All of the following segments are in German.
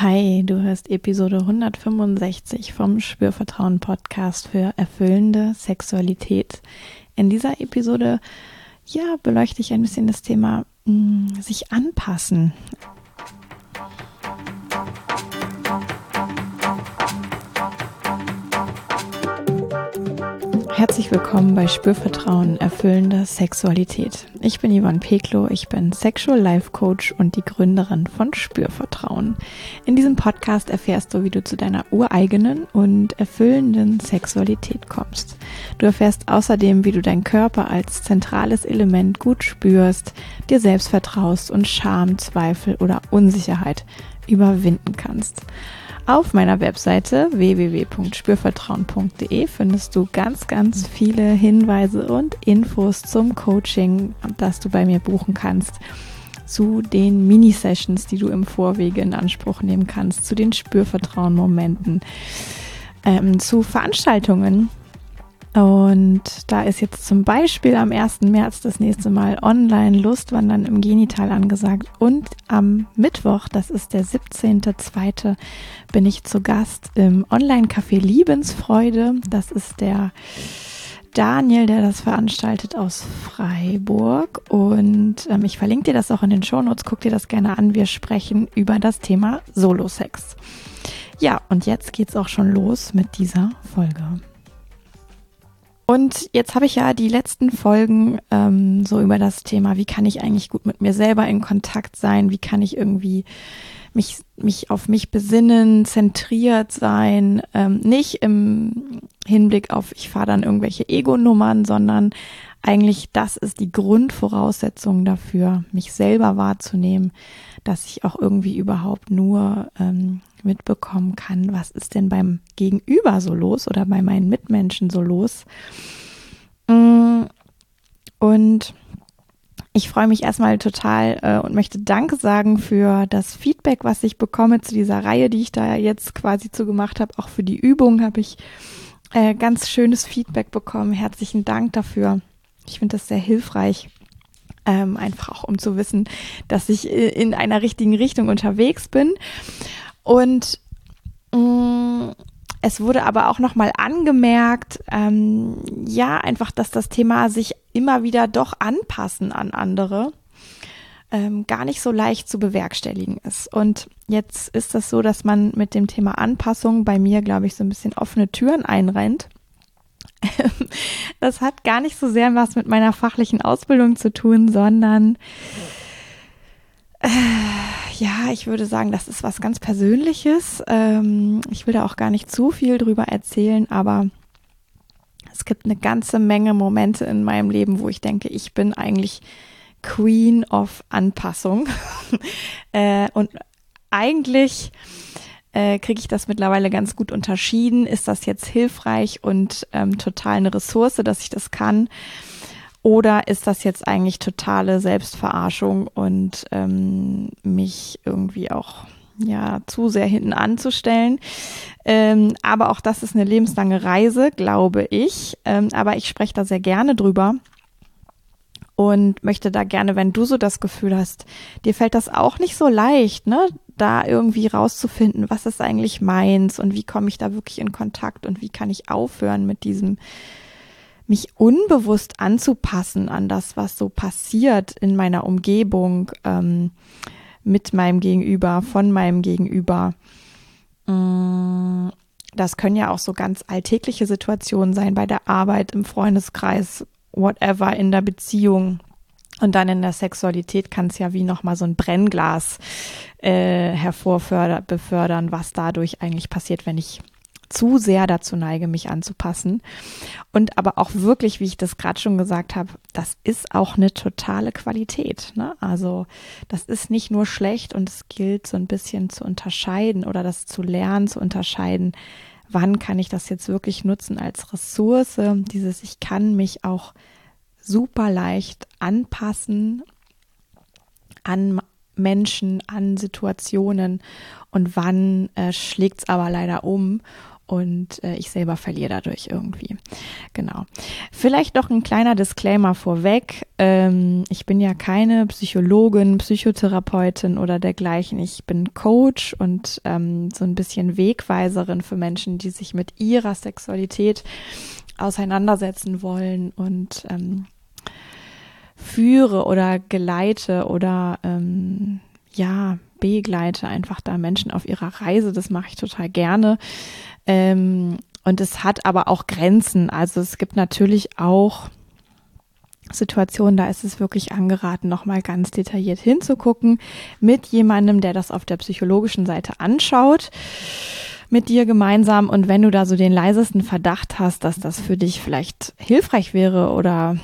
Hi, du hörst Episode 165 vom Spürvertrauen Podcast für erfüllende Sexualität. In dieser Episode, ja, beleuchte ich ein bisschen das Thema mh, mm, sich anpassen. Herzlich willkommen bei Spürvertrauen, erfüllende Sexualität. Ich bin Ivan Peklo, ich bin Sexual Life Coach und die Gründerin von Spürvertrauen. In diesem Podcast erfährst du, wie du zu deiner ureigenen und erfüllenden Sexualität kommst. Du erfährst außerdem, wie du deinen Körper als zentrales Element gut spürst, dir selbst vertraust und Scham, Zweifel oder Unsicherheit überwinden kannst. Auf meiner Webseite www.spürvertrauen.de findest du ganz, ganz viele Hinweise und Infos zum Coaching, das du bei mir buchen kannst, zu den Mini-Sessions, die du im Vorwege in Anspruch nehmen kannst, zu den Spürvertrauen-Momenten, ähm, zu Veranstaltungen, und da ist jetzt zum Beispiel am 1. März das nächste Mal online Lustwandern im Genital angesagt. Und am Mittwoch, das ist der 17.2., bin ich zu Gast im Online-Café Liebensfreude. Das ist der Daniel, der das veranstaltet aus Freiburg. Und ähm, ich verlinke dir das auch in den Shownotes. Guck dir das gerne an. Wir sprechen über das Thema Solo-Sex. Ja, und jetzt geht's auch schon los mit dieser Folge. Und jetzt habe ich ja die letzten Folgen ähm, so über das Thema, wie kann ich eigentlich gut mit mir selber in Kontakt sein, wie kann ich irgendwie mich, mich auf mich besinnen, zentriert sein, ähm, nicht im Hinblick auf, ich fahre dann irgendwelche Ego-Nummern, sondern eigentlich das ist die Grundvoraussetzung dafür, mich selber wahrzunehmen, dass ich auch irgendwie überhaupt nur ähm, mitbekommen kann, was ist denn beim Gegenüber so los oder bei meinen Mitmenschen so los. Mm, und ich freue mich erstmal total äh, und möchte Danke sagen für das Feedback, was ich bekomme zu dieser Reihe, die ich da jetzt quasi zu gemacht habe. Auch für die Übung habe ich äh, ganz schönes Feedback bekommen. Herzlichen Dank dafür. Ich finde das sehr hilfreich. Ähm, einfach auch um zu wissen, dass ich äh, in einer richtigen Richtung unterwegs bin. Und mh, mm, es wurde aber auch nochmal angemerkt, ähm, ja, einfach, dass das Thema sich immer wieder doch anpassen an andere ähm, gar nicht so leicht zu bewerkstelligen ist. Und jetzt ist das so, dass man mit dem Thema Anpassung bei mir, glaube ich, so ein bisschen offene Türen einrennt. das hat gar nicht so sehr was mit meiner fachlichen Ausbildung zu tun, sondern äh, ja, ich würde sagen, das ist was ganz Persönliches. Ähm, ich will da auch gar nicht zu viel drüber erzählen, aber es gibt eine ganze Menge Momente in meinem Leben, wo ich denke, ich bin eigentlich Queen of Anpassung. äh, und eigentlich äh, kriege ich das mittlerweile ganz gut unterschieden. Ist das jetzt hilfreich und ähm, total eine Ressource, dass ich das kann? Oder ist das jetzt eigentlich totale Selbstverarschung und ähm, mich irgendwie auch ja zu sehr hinten anzustellen? Ähm, aber auch das ist eine lebenslange Reise, glaube ich. Ähm, aber ich spreche da sehr gerne drüber und möchte da gerne, wenn du so das Gefühl hast, dir fällt das auch nicht so leicht, ne, da irgendwie rauszufinden, was ist eigentlich meins und wie komme ich da wirklich in Kontakt und wie kann ich aufhören mit diesem mich unbewusst anzupassen an das, was so passiert in meiner Umgebung, ähm, mit meinem Gegenüber, von meinem Gegenüber. Mm, das können ja auch so ganz alltägliche Situationen sein, bei der Arbeit, im Freundeskreis, whatever, in der Beziehung. Und dann in der Sexualität kann es ja wie nochmal so ein Brennglas äh, hervorbefördern, was dadurch eigentlich passiert, wenn ich zu sehr dazu neige, mich anzupassen. Und aber auch wirklich, wie ich das gerade schon gesagt habe, das ist auch eine totale Qualität. Ne? Also das ist nicht nur schlecht und es gilt so ein bisschen zu unterscheiden oder das zu lernen, zu unterscheiden, wann kann ich das jetzt wirklich nutzen als Ressource. Dieses, ich kann mich auch super leicht anpassen an Menschen, an Situationen und wann äh, schlägt es aber leider um und äh, ich selber verliere dadurch irgendwie. Genau. Vielleicht noch ein kleiner Disclaimer vorweg. Ähm, ich bin ja keine Psychologin, Psychotherapeutin oder dergleichen. Ich bin Coach und ähm, so ein bisschen Wegweiserin für Menschen, die sich mit ihrer Sexualität auseinandersetzen wollen und ähm, führe oder geleite oder ähm, ja, begleite einfach da Menschen auf ihrer Reise. Das mache ich total gerne. Ähm, und es hat aber auch Grenzen. Also es gibt natürlich auch Situationen, da ist es wirklich angeraten, nochmal ganz detailliert hinzugucken mit jemandem, der das auf der psychologischen Seite anschaut mit dir gemeinsam und wenn du da so den leisesten Verdacht hast, dass das für dich vielleicht hilfreich wäre oder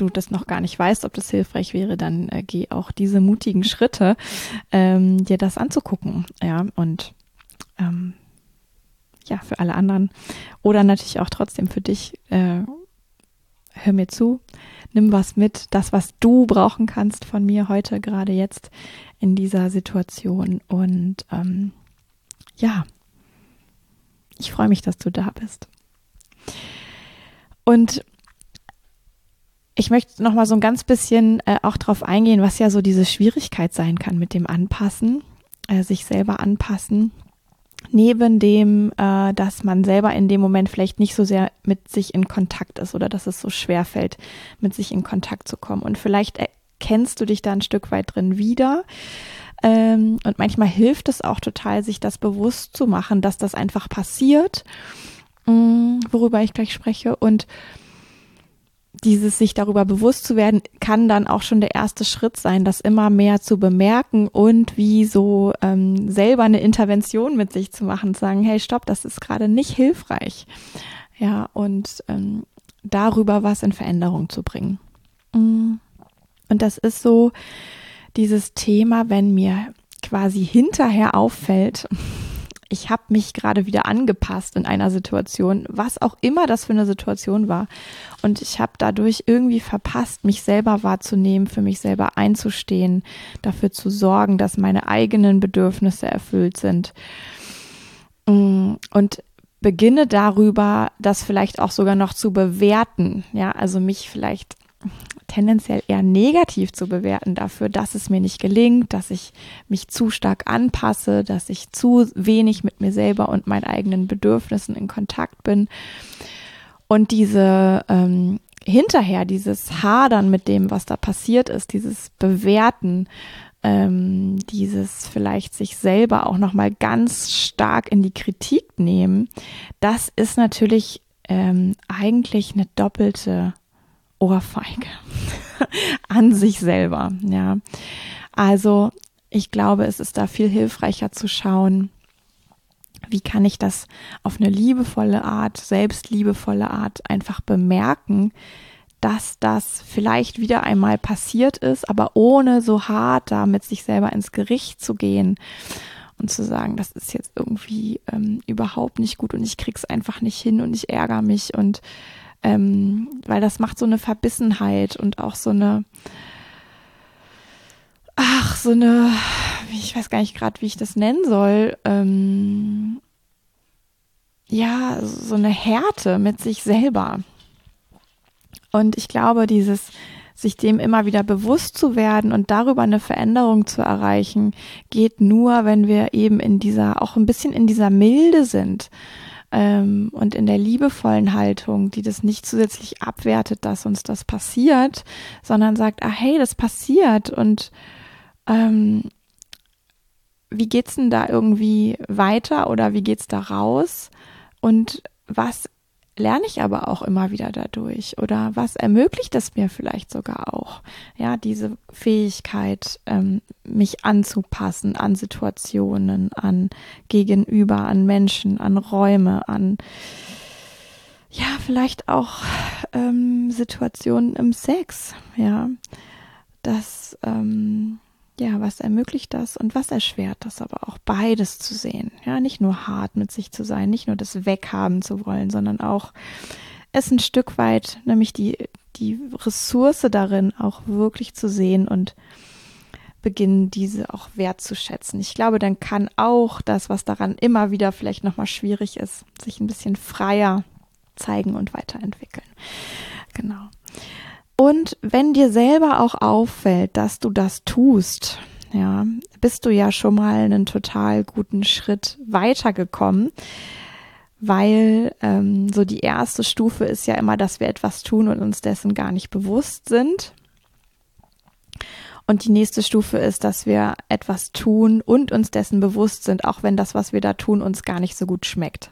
du das noch gar nicht weißt, ob das hilfreich wäre, dann äh, geh auch diese mutigen Schritte, ähm, dir das anzugucken. Ja, und ähm, ja, für alle anderen oder natürlich auch trotzdem für dich, äh, hör mir zu, nimm was mit, das, was du brauchen kannst von mir heute, gerade jetzt in dieser Situation. Und ähm, ja, ich freue mich, dass du da bist. Und ich möchte noch mal so ein ganz bisschen äh, auch darauf eingehen, was ja so diese Schwierigkeit sein kann mit dem Anpassen, äh, sich selber anpassen. Neben dem, äh, dass man selber in dem Moment vielleicht nicht so sehr mit sich in Kontakt ist oder dass es so schwer fällt, mit sich in Kontakt zu kommen. Und vielleicht erkennst du dich da ein Stück weit drin wieder. Ähm, und manchmal hilft es auch total, sich das bewusst zu machen, dass das einfach passiert, mh, mm, worüber ich gleich spreche. Und dieses sich darüber bewusst zu werden, kann dann auch schon der erste Schritt sein, das immer mehr zu bemerken und wie so ähm, selber eine Intervention mit sich zu machen, zu sagen, hey, stopp, das ist gerade nicht hilfreich. Ja, und ähm, darüber was in Veränderung zu bringen. Mm. Und das ist so dieses Thema, wenn mir quasi hinterher auffällt, ich habe mich gerade wieder angepasst in einer Situation, was auch immer das für eine Situation war. Und ich habe dadurch irgendwie verpasst, mich selber wahrzunehmen, für mich selber einzustehen, dafür zu sorgen, dass meine eigenen Bedürfnisse erfüllt sind. Mm, und beginne darüber, das vielleicht auch sogar noch zu bewerten. Ja, also mich vielleicht tendenziell eher negativ zu bewerten dafür, dass es mir nicht gelingt, dass ich mich zu stark anpasse, dass ich zu wenig mit mir selber und meinen eigenen Bedürfnissen in Kontakt bin. Und diese ähm, hinterher, dieses Hadern mit dem, was da passiert ist, dieses Bewerten, ähm, dieses vielleicht sich selber auch nochmal ganz stark in die Kritik nehmen, das ist natürlich ähm, eigentlich eine doppelte Ohrfeige an sich selber, ja. Also, ich glaube, es ist da viel hilfreicher zu schauen, wie kann ich das auf eine liebevolle Art, selbstliebevolle Art einfach bemerken, dass das vielleicht wieder einmal passiert ist, aber ohne so hart da mit sich selber ins Gericht zu gehen und zu sagen, das ist jetzt irgendwie ähm, überhaupt nicht gut und ich krieg's einfach nicht hin und ich ärgere mich und ähm, weil das macht so eine Verbissenheit und auch so eine, ach, so eine, ich weiß gar nicht gerade, wie ich das nennen soll, ähm, ja, so eine Härte mit sich selber. Und ich glaube, dieses sich dem immer wieder bewusst zu werden und darüber eine Veränderung zu erreichen, geht nur, wenn wir eben in dieser, auch ein bisschen in dieser Milde sind ähm, und in der liebevollen Haltung, die das nicht zusätzlich abwertet, dass uns das passiert, sondern sagt, ah hey, das passiert. Und ähm, wie geht's denn da irgendwie weiter oder wie geht's da raus? Und was lerne ich aber auch immer wieder dadurch? Oder was ermöglicht es mir vielleicht sogar auch? Ja, diese Fähigkeit, ähm, mich anzupassen an Situationen, an Gegenüber, an Menschen, an Räume, an ja, vielleicht auch ähm, Situationen im Sex, ja. Das ähm, ja, was ermöglicht das und was erschwert das aber auch beides zu sehen. Ja, nicht nur hart mit sich zu sein, nicht nur das weghaben zu wollen, sondern auch es ein Stück weit, nämlich die, die Ressource darin auch wirklich zu sehen und beginnen, diese auch wertzuschätzen. Ich glaube, dann kann auch das, was daran immer wieder vielleicht nochmal schwierig ist, sich ein bisschen freier zeigen und weiterentwickeln. Genau. Und wenn dir selber auch auffällt, dass du das tust, ja, bist du ja schon mal einen total guten Schritt weitergekommen, weil ähm, so die erste Stufe ist ja immer, dass wir etwas tun und uns dessen gar nicht bewusst sind. Und die nächste Stufe ist, dass wir etwas tun und uns dessen bewusst sind, auch wenn das, was wir da tun, uns gar nicht so gut schmeckt.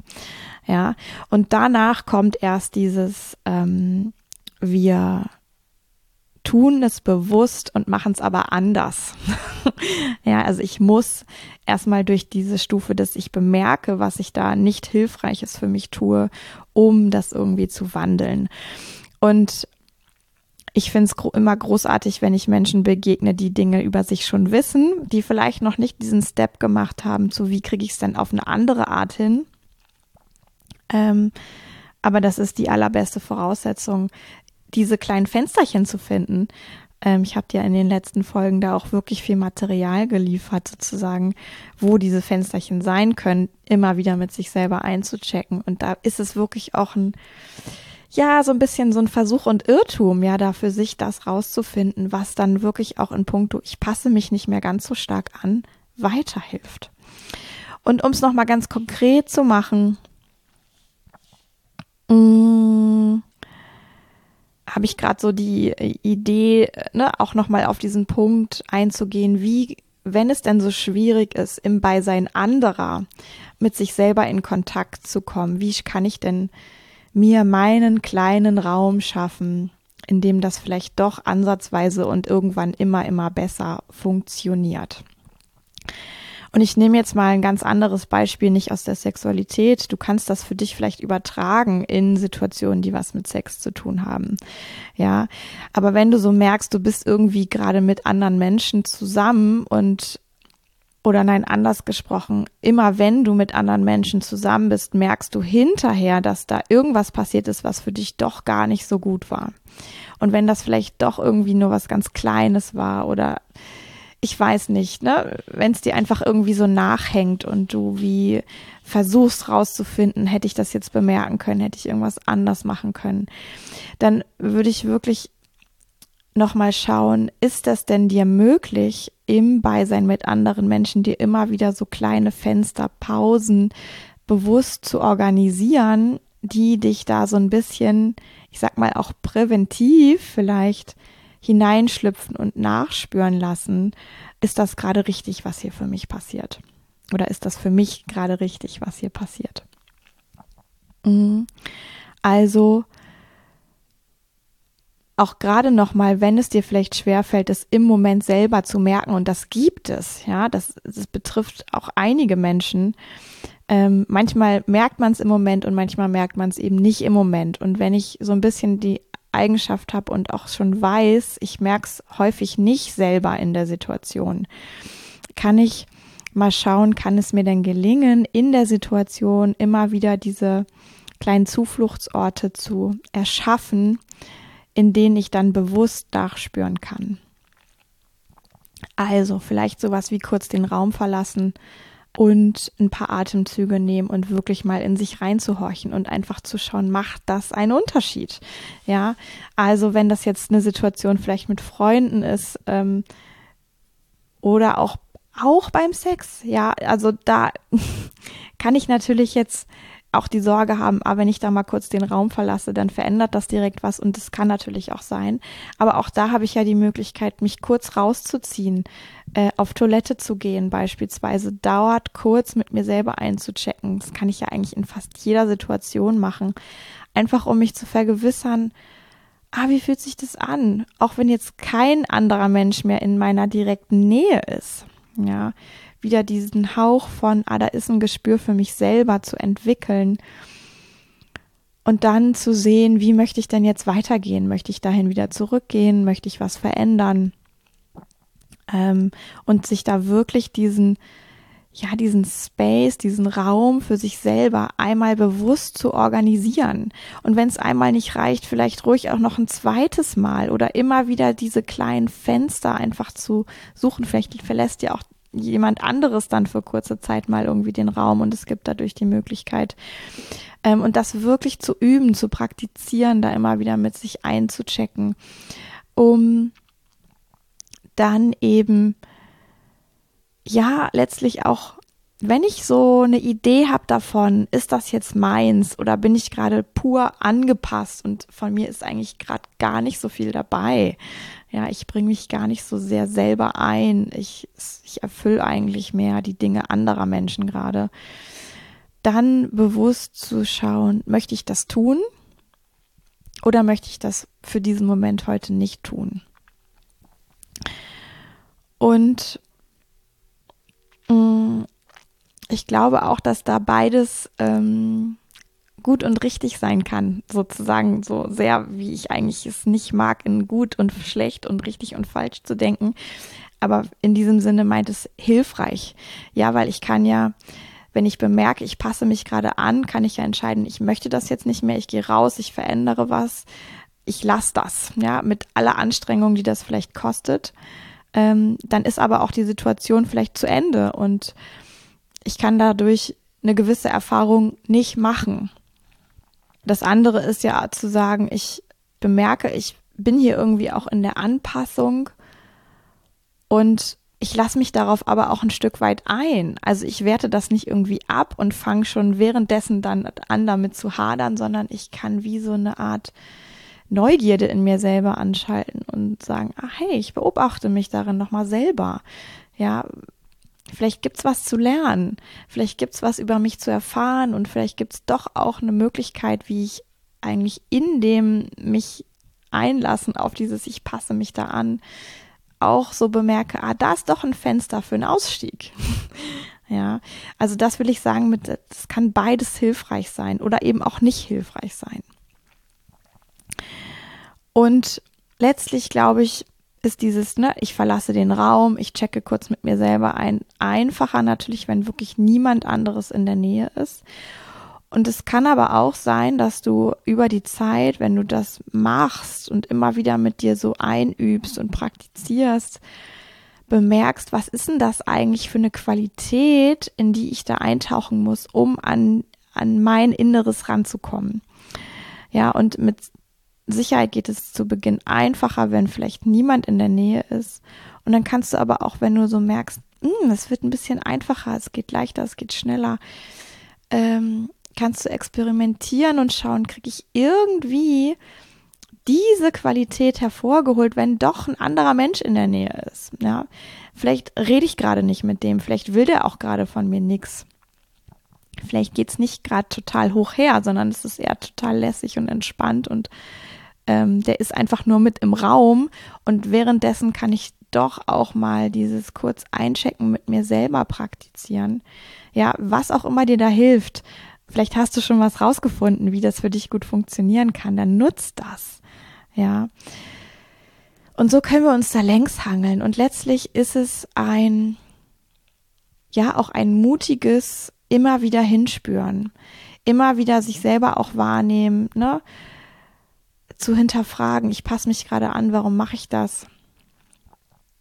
Ja, und danach kommt erst dieses, ähm, wir tun es bewusst und machen es aber anders. ja, also ich muss erstmal durch diese Stufe, dass ich bemerke, was ich da nicht hilfreiches für mich tue, um das irgendwie zu wandeln. Und ich finde es gro immer großartig, wenn ich Menschen begegne, die Dinge über sich schon wissen, die vielleicht noch nicht diesen Step gemacht haben, zu wie kriege ich es denn auf eine andere Art hin. Ähm, aber das ist die allerbeste Voraussetzung, diese kleinen Fensterchen zu finden. Ähm, ich habe dir in den letzten Folgen da auch wirklich viel Material geliefert, sozusagen, wo diese Fensterchen sein können, immer wieder mit sich selber einzuchecken. Und da ist es wirklich auch ein, ja, so ein bisschen so ein Versuch und Irrtum, ja, da für sich das rauszufinden, was dann wirklich auch in puncto, ich passe mich nicht mehr ganz so stark an, weiterhilft. Und um es nochmal ganz konkret zu machen, mh, mm, habe ich gerade so die äh, Idee, ne, auch nochmal auf diesen Punkt einzugehen, wie, wenn es denn so schwierig ist, im Beisein anderer mit sich selber in Kontakt zu kommen, wie kann ich denn mir meinen kleinen Raum schaffen, in dem das vielleicht doch ansatzweise und irgendwann immer, immer besser funktioniert. Und ich nehme jetzt mal ein ganz anderes Beispiel, nicht aus der Sexualität. Du kannst das für dich vielleicht übertragen in Situationen, die was mit Sex zu tun haben. Ja. Aber wenn du so merkst, du bist irgendwie gerade mit anderen Menschen zusammen und oder nein, anders gesprochen, immer wenn du mit anderen Menschen zusammen bist, merkst du hinterher, dass da irgendwas passiert ist, was für dich doch gar nicht so gut war. Und wenn das vielleicht doch irgendwie nur was ganz Kleines war oder ich weiß nicht, ne, wenn es dir einfach irgendwie so nachhängt und du wie versuchst rauszufinden, hätte ich das jetzt bemerken können, hätte ich irgendwas anders machen können, dann würde ich wirklich nochmal schauen, ist das denn dir möglich, im Beisein mit anderen Menschen dir immer wieder so kleine Fenster, Pausen bewusst zu organisieren, die dich da so ein bisschen, ich sag mal auch präventiv vielleicht hineinschlüpfen und nachspüren lassen, ist das gerade richtig, was hier für mich passiert? Oder ist das für mich gerade richtig, was hier passiert? Mhm. Also auch gerade nochmal, wenn es dir vielleicht schwerfällt, es im Moment selber zu merken, und das gibt es, ja, das, das betrifft auch einige Menschen. Ähm, manchmal merkt man es im Moment und manchmal merkt man es eben nicht im Moment. Und wenn ich so ein bisschen die Eigenschaft habe und auch schon weiß, ich merke es häufig nicht selber in der Situation, kann ich mal schauen, kann es mir denn gelingen, in der Situation immer wieder diese kleinen Zufluchtsorte zu erschaffen, in denen ich dann bewusst nachspüren kann. Also vielleicht sowas wie kurz den Raum verlassen, und ein paar Atemzüge nehmen und wirklich mal in sich reinzuhorchen und einfach zu schauen, macht das einen Unterschied? Ja, also wenn das jetzt eine Situation vielleicht mit Freunden ist ähm, oder auch auch beim Sex, ja, also da kann ich natürlich jetzt auch die Sorge haben, aber ah, wenn ich da mal kurz den Raum verlasse, dann verändert das direkt was und das kann natürlich auch sein. Aber auch da habe ich ja die Möglichkeit, mich kurz rauszuziehen, äh, auf Toilette zu gehen beispielsweise, dauert kurz mit mir selber einzuchecken. Das kann ich ja eigentlich in fast jeder Situation machen. Einfach um mich zu vergewissern, ah, wie fühlt sich das an? Auch wenn jetzt kein anderer Mensch mehr in meiner direkten Nähe ist. Ja, wieder diesen Hauch von, ah, da ist ein Gespür für mich selber zu entwickeln. Und dann zu sehen, wie möchte ich denn jetzt weitergehen? Möchte ich dahin wieder zurückgehen? Möchte ich was verändern? Ähm, und sich da wirklich diesen, ja, diesen Space, diesen Raum für sich selber einmal bewusst zu organisieren. Und wenn es einmal nicht reicht, vielleicht ruhig auch noch ein zweites Mal oder immer wieder diese kleinen Fenster einfach zu suchen. Vielleicht verlässt ja auch jemand anderes dann für kurze Zeit mal irgendwie den Raum und es gibt dadurch die Möglichkeit. Ähm, und das wirklich zu üben, zu praktizieren, da immer wieder mit sich einzuchecken, um dann eben ja, letztlich auch, wenn ich so eine Idee habe davon, ist das jetzt meins oder bin ich gerade pur angepasst und von mir ist eigentlich gerade gar nicht so viel dabei. Ja, ich bringe mich gar nicht so sehr selber ein. Ich, ich erfülle eigentlich mehr die Dinge anderer Menschen gerade. Dann bewusst zu schauen, möchte ich das tun oder möchte ich das für diesen Moment heute nicht tun? Und Mm, ich glaube auch, dass da beides ähm, gut und richtig sein kann, sozusagen so sehr, wie ich eigentlich es nicht mag, in gut und schlecht und richtig und falsch zu denken. Aber in diesem Sinne meint es hilfreich. Ja, weil ich kann ja, wenn ich bemerke, ich passe mich gerade an, kann ich ja entscheiden, ich möchte das jetzt nicht mehr, ich gehe raus, ich verändere was, ich lasse das, ja, mit aller Anstrengung, die das vielleicht kostet ähm, dann ist aber auch die Situation vielleicht zu Ende und ich kann dadurch eine gewisse Erfahrung nicht machen. Das andere ist ja zu sagen, ich bemerke, ich bin hier irgendwie auch in der Anpassung und ich lasse mich darauf aber auch ein Stück weit ein. Also ich werte das nicht irgendwie ab und fange schon währenddessen dann an, damit zu hadern, sondern ich kann wie so eine Art Neugierde in mir selber anschalten und sagen, ah hey, ich beobachte mich darin nochmal selber. Ja, vielleicht gibt's was zu lernen, vielleicht gibt's was über mich zu erfahren und vielleicht gibt's doch auch eine Möglichkeit, wie ich eigentlich in dem mich einlassen auf dieses Ich passe mich da an, auch so bemerke, ah, da ist doch ein Fenster für einen Ausstieg. ja, also das will ich sagen mit, es kann beides hilfreich sein oder eben auch nicht hilfreich sein. Und letztlich glaube ich, ist dieses, ne, ich verlasse den Raum, ich checke kurz mit mir selber ein, einfacher natürlich, wenn wirklich niemand anderes in der Nähe ist. Und es kann aber auch sein, dass du über die Zeit, wenn du das machst und immer wieder mit dir so einübst und praktizierst, bemerkst, was ist denn das eigentlich für eine Qualität, in die ich da eintauchen muss, um an, an mein Inneres ranzukommen. Ja, und mit Sicherheit geht es zu Beginn einfacher, wenn vielleicht niemand in der Nähe ist. Und dann kannst du aber auch, wenn du so merkst, hm, es wird ein bisschen einfacher, es geht leichter, es geht schneller, ähm, kannst du experimentieren und schauen, kriege ich irgendwie diese Qualität hervorgeholt, wenn doch ein anderer Mensch in der Nähe ist. Ja, vielleicht rede ich gerade nicht mit dem, vielleicht will der auch gerade von mir nichts. Vielleicht geht's nicht gerade total hoch her, sondern es ist eher total lässig und entspannt und ähm, der ist einfach nur mit im Raum und währenddessen kann ich doch auch mal dieses kurz einchecken mit mir selber praktizieren. Ja, was auch immer dir da hilft. Vielleicht hast du schon was rausgefunden, wie das für dich gut funktionieren kann. Dann nutzt das. Ja. Und so können wir uns da längs hangeln. Und letztlich ist es ein, ja, auch ein mutiges immer wieder hinspüren. Immer wieder sich selber auch wahrnehmen, ne? zu hinterfragen, ich passe mich gerade an, warum mache ich das?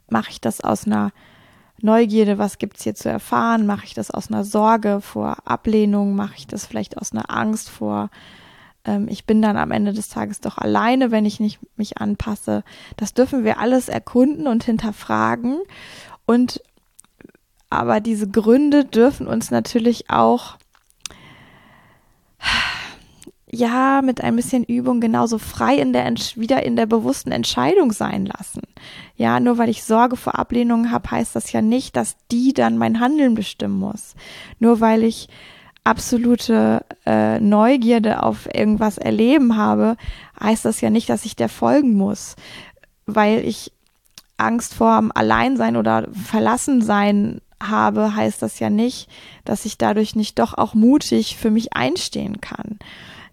Mache ich das aus einer Neugierde, was gibt's hier zu erfahren? Mache ich das aus einer Sorge vor Ablehnung? Mache ich das vielleicht aus einer Angst vor, ähm, ich bin dann am Ende des Tages doch alleine, wenn ich nicht mich anpasse? Das dürfen wir alles erkunden und hinterfragen. Und aber diese Gründe dürfen uns natürlich auch ja mit ein bisschen Übung genauso frei in der wieder in der bewussten Entscheidung sein lassen. Ja, nur weil ich Sorge vor Ablehnung habe, heißt das ja nicht, dass die dann mein Handeln bestimmen muss. Nur weil ich absolute äh, Neugierde auf irgendwas erleben habe, heißt das ja nicht, dass ich der folgen muss, weil ich Angst vorm Alleinsein oder Verlassensein habe, heißt das ja nicht, dass ich dadurch nicht doch auch mutig für mich einstehen kann.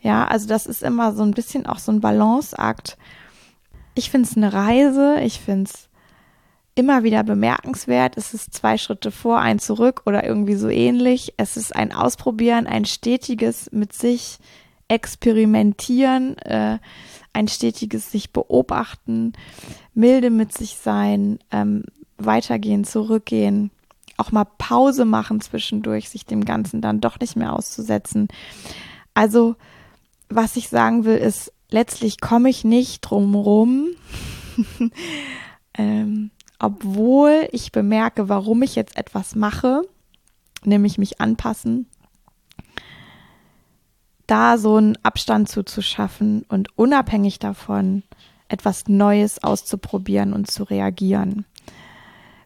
Ja, also das ist immer so ein bisschen auch so ein Balanceakt. Ich finde es eine Reise, ich finde es immer wieder bemerkenswert. Es ist zwei Schritte vor, ein zurück oder irgendwie so ähnlich. Es ist ein Ausprobieren, ein stetiges mit sich experimentieren, äh, ein stetiges sich beobachten, milde mit sich sein, ähm, weitergehen, zurückgehen, auch mal Pause machen zwischendurch, sich dem Ganzen dann doch nicht mehr auszusetzen. Also, was ich sagen will, ist, letztlich komme ich nicht drum rum, ähm, obwohl ich bemerke, warum ich jetzt etwas mache, nämlich mich anpassen, da so einen Abstand zuzuschaffen und unabhängig davon etwas Neues auszuprobieren und zu reagieren.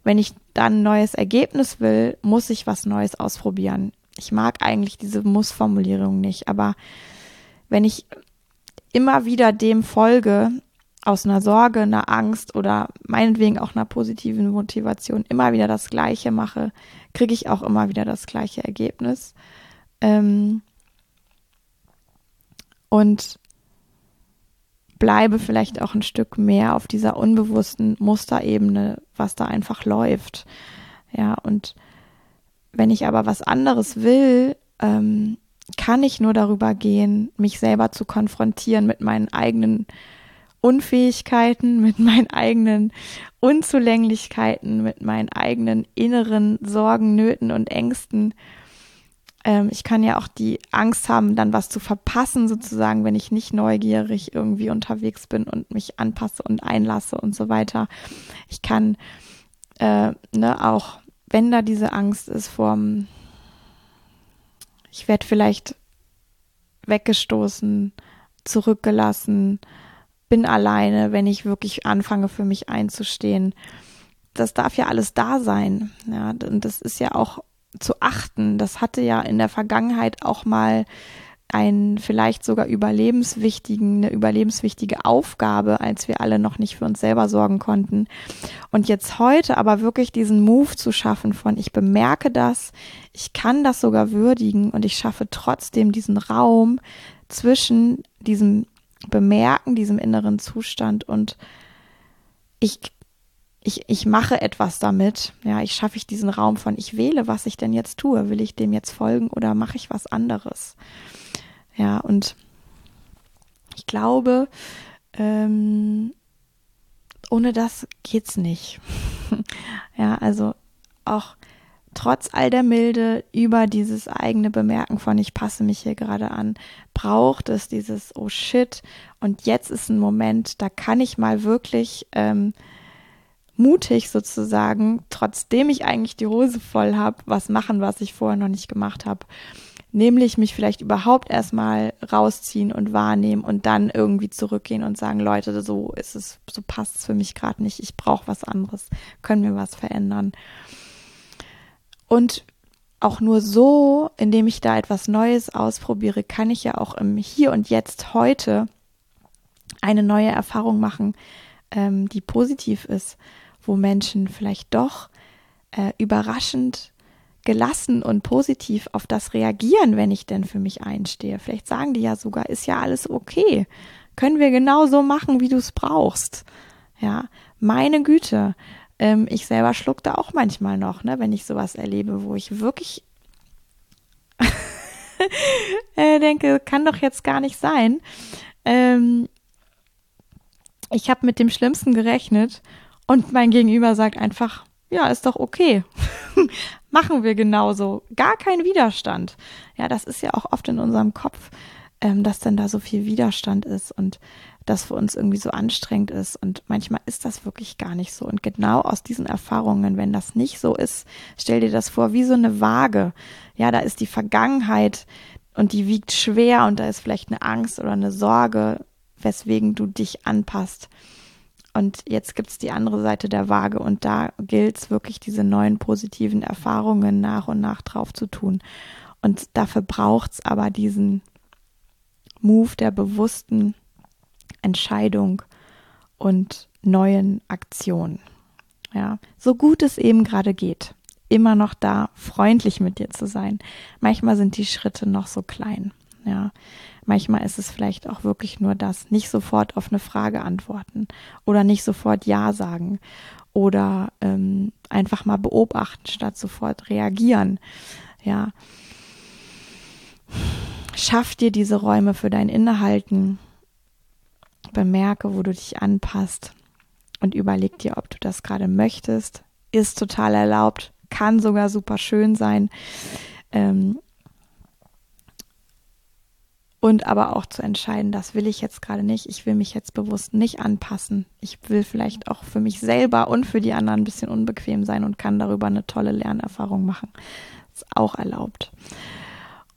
Wenn ich dann ein neues Ergebnis will, muss ich was Neues ausprobieren. Ich mag eigentlich diese Muss-Formulierung nicht, aber wenn ich immer wieder dem folge, aus einer Sorge, einer Angst oder meinetwegen auch einer positiven Motivation immer wieder das Gleiche mache, kriege ich auch immer wieder das gleiche Ergebnis. Ähm und bleibe vielleicht auch ein Stück mehr auf dieser unbewussten Musterebene, was da einfach läuft. Ja, und wenn ich aber was anderes will, ähm, kann ich nur darüber gehen, mich selber zu konfrontieren mit meinen eigenen Unfähigkeiten, mit meinen eigenen Unzulänglichkeiten, mit meinen eigenen inneren Sorgen, Nöten und Ängsten. Ähm, ich kann ja auch die Angst haben, dann was zu verpassen, sozusagen, wenn ich nicht neugierig irgendwie unterwegs bin und mich anpasse und einlasse und so weiter. Ich kann äh, ne, auch, wenn da diese Angst ist vorm, ich werde vielleicht weggestoßen, zurückgelassen, bin alleine, wenn ich wirklich anfange, für mich einzustehen. Das darf ja alles da sein. Ja, und das ist ja auch zu achten. Das hatte ja in der Vergangenheit auch mal einen vielleicht sogar überlebenswichtigen, eine überlebenswichtige Aufgabe, als wir alle noch nicht für uns selber sorgen konnten. Und jetzt heute aber wirklich diesen Move zu schaffen von, ich bemerke das, ich kann das sogar würdigen und ich schaffe trotzdem diesen Raum zwischen diesem Bemerken, diesem inneren Zustand und ich, ich, ich mache etwas damit. Ja, ich schaffe ich diesen Raum von, ich wähle, was ich denn jetzt tue. Will ich dem jetzt folgen oder mache ich was anderes? Ja, und ich glaube, ähm, ohne das geht's nicht. ja, also auch trotz all der Milde über dieses eigene Bemerken von ich passe mich hier gerade an, braucht es dieses oh shit und jetzt ist ein Moment, da kann ich mal wirklich ähm, mutig sozusagen, trotzdem ich eigentlich die Hose voll habe, was machen, was ich vorher noch nicht gemacht habe. Nämlich mich vielleicht überhaupt erstmal rausziehen und wahrnehmen und dann irgendwie zurückgehen und sagen, Leute, so ist es, so passt es für mich gerade nicht, ich brauche was anderes, können wir was verändern. Und auch nur so, indem ich da etwas Neues ausprobiere, kann ich ja auch im Hier und Jetzt heute eine neue Erfahrung machen, ähm, die positiv ist, wo Menschen vielleicht doch äh, überraschend gelassen und positiv auf das reagieren, wenn ich denn für mich einstehe. Vielleicht sagen die ja sogar, ist ja alles okay. Können wir genau so machen, wie du es brauchst. Ja, meine Güte. Ähm, ich selber schluck da auch manchmal noch, ne, wenn ich sowas erlebe, wo ich wirklich äh, denke, kann doch jetzt gar nicht sein. Ähm, ich habe mit dem Schlimmsten gerechnet und mein Gegenüber sagt einfach, ja, ist doch okay. Machen wir genauso. Gar kein Widerstand. Ja, das ist ja auch oft in unserem Kopf, ähm, dass dann da so viel Widerstand ist und das für uns irgendwie so anstrengend ist. Und manchmal ist das wirklich gar nicht so. Und genau aus diesen Erfahrungen, wenn das nicht so ist, stell dir das vor, wie so eine Waage. Ja, da ist die Vergangenheit und die wiegt schwer und da ist vielleicht eine Angst oder eine Sorge, weswegen du dich anpasst. Und jetzt gibt's die andere Seite der Waage und da gilt es wirklich, diese neuen positiven Erfahrungen nach und nach drauf zu tun. Und dafür braucht's aber diesen Move der bewussten Entscheidung und neuen Aktionen. Ja, so gut es eben gerade geht, immer noch da, freundlich mit dir zu sein. Manchmal sind die Schritte noch so klein. Ja, manchmal ist es vielleicht auch wirklich nur das, nicht sofort auf eine Frage antworten oder nicht sofort Ja sagen oder ähm, einfach mal beobachten statt sofort reagieren. Ja. Schaff dir diese Räume für dein Innehalten. Bemerke, wo du dich anpasst und überleg dir, ob du das gerade möchtest. Ist total erlaubt, kann sogar super schön sein. Ähm, und aber auch zu entscheiden, das will ich jetzt gerade nicht, ich will mich jetzt bewusst nicht anpassen. Ich will vielleicht auch für mich selber und für die anderen ein bisschen unbequem sein und kann darüber eine tolle Lernerfahrung machen. Ist auch erlaubt.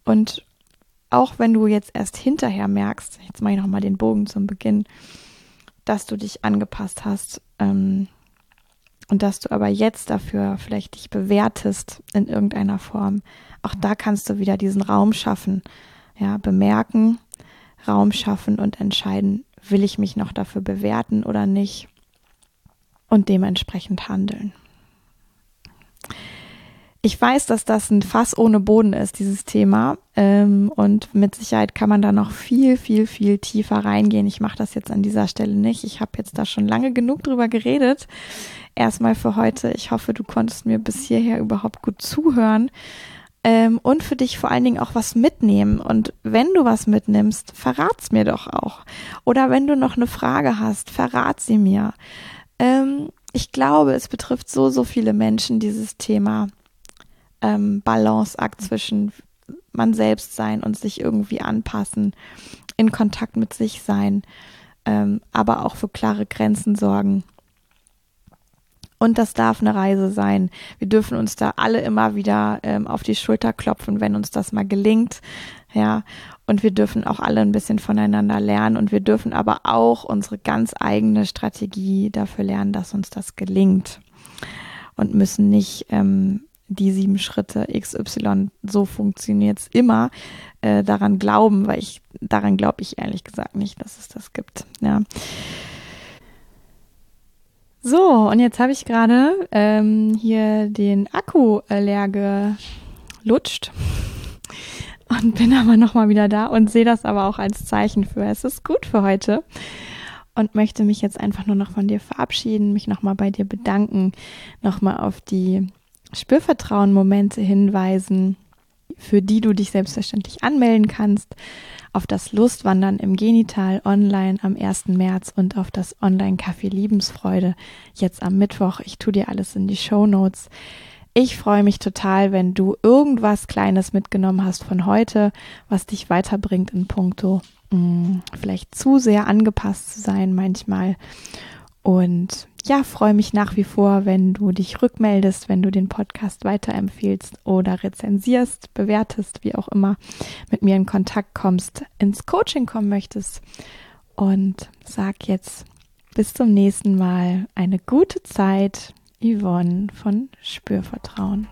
Und auch wenn du jetzt erst hinterher merkst, jetzt mache ich nochmal den Bogen zum Beginn, dass du dich angepasst hast ähm, und dass du aber jetzt dafür vielleicht dich bewertest in irgendeiner Form, auch da kannst du wieder diesen Raum schaffen, ja, bemerken, Raum schaffen und entscheiden, will ich mich noch dafür bewerten oder nicht und dementsprechend handeln. Ich weiß, dass das ein Fass ohne Boden ist, dieses Thema. Ähm, und mit Sicherheit kann man da noch viel, viel, viel tiefer reingehen. Ich mache das jetzt an dieser Stelle nicht. Ich habe jetzt da schon lange genug drüber geredet. Erstmal für heute. Ich hoffe, du konntest mir bis hierher überhaupt gut zuhören ähm, und für dich vor allen Dingen auch was mitnehmen. Und wenn du was mitnimmst, verrat's mir doch auch. Oder wenn du noch eine Frage hast, verrat sie mir. Ähm, ich glaube, es betrifft so, so viele Menschen, dieses Thema ähm, Balanceakt zwischen man selbst sein und sich irgendwie anpassen, in Kontakt mit sich sein, ähm, aber auch für klare Grenzen sorgen. Und das darf eine Reise sein. Wir dürfen uns da alle immer wieder ähm, auf die Schulter klopfen, wenn uns das mal gelingt. Ja, und wir dürfen auch alle ein bisschen voneinander lernen und wir dürfen aber auch unsere ganz eigene Strategie dafür lernen, dass uns das gelingt und müssen nicht ähm, die sieben Schritte XY, so funktioniert's immer, äh, daran glauben, weil ich, daran glaube ich ehrlich gesagt nicht, dass es das gibt. Ja. So, und jetzt habe ich gerade ähm, hier den Akku äh, leer gelutscht und bin aber nochmal wieder da und sehe das aber auch als Zeichen für, es ist gut für heute und möchte mich jetzt einfach nur noch von dir verabschieden, mich nochmal bei dir bedanken, nochmal auf die Spürvertrauen-Momente hinweisen, für die du dich selbstverständlich anmelden kannst auf das Lustwandern im Genital online am 1. März und auf das Online-Café Liebensfreude jetzt am Mittwoch. Ich tue dir alles in die Show Notes. Ich freue mich total, wenn du irgendwas Kleines mitgenommen hast von heute, was dich weiterbringt in puncto mh, hm, vielleicht zu sehr angepasst zu sein manchmal. Und ja, freue mich nach wie vor, wenn du dich rückmeldest, wenn du den Podcast weiterempfiehlst oder rezensierst, bewertest, wie auch immer, mit mir in Kontakt kommst, ins Coaching kommen möchtest. Und sag jetzt bis zum nächsten Mal eine gute Zeit, Yvonne von Spürvertrauen.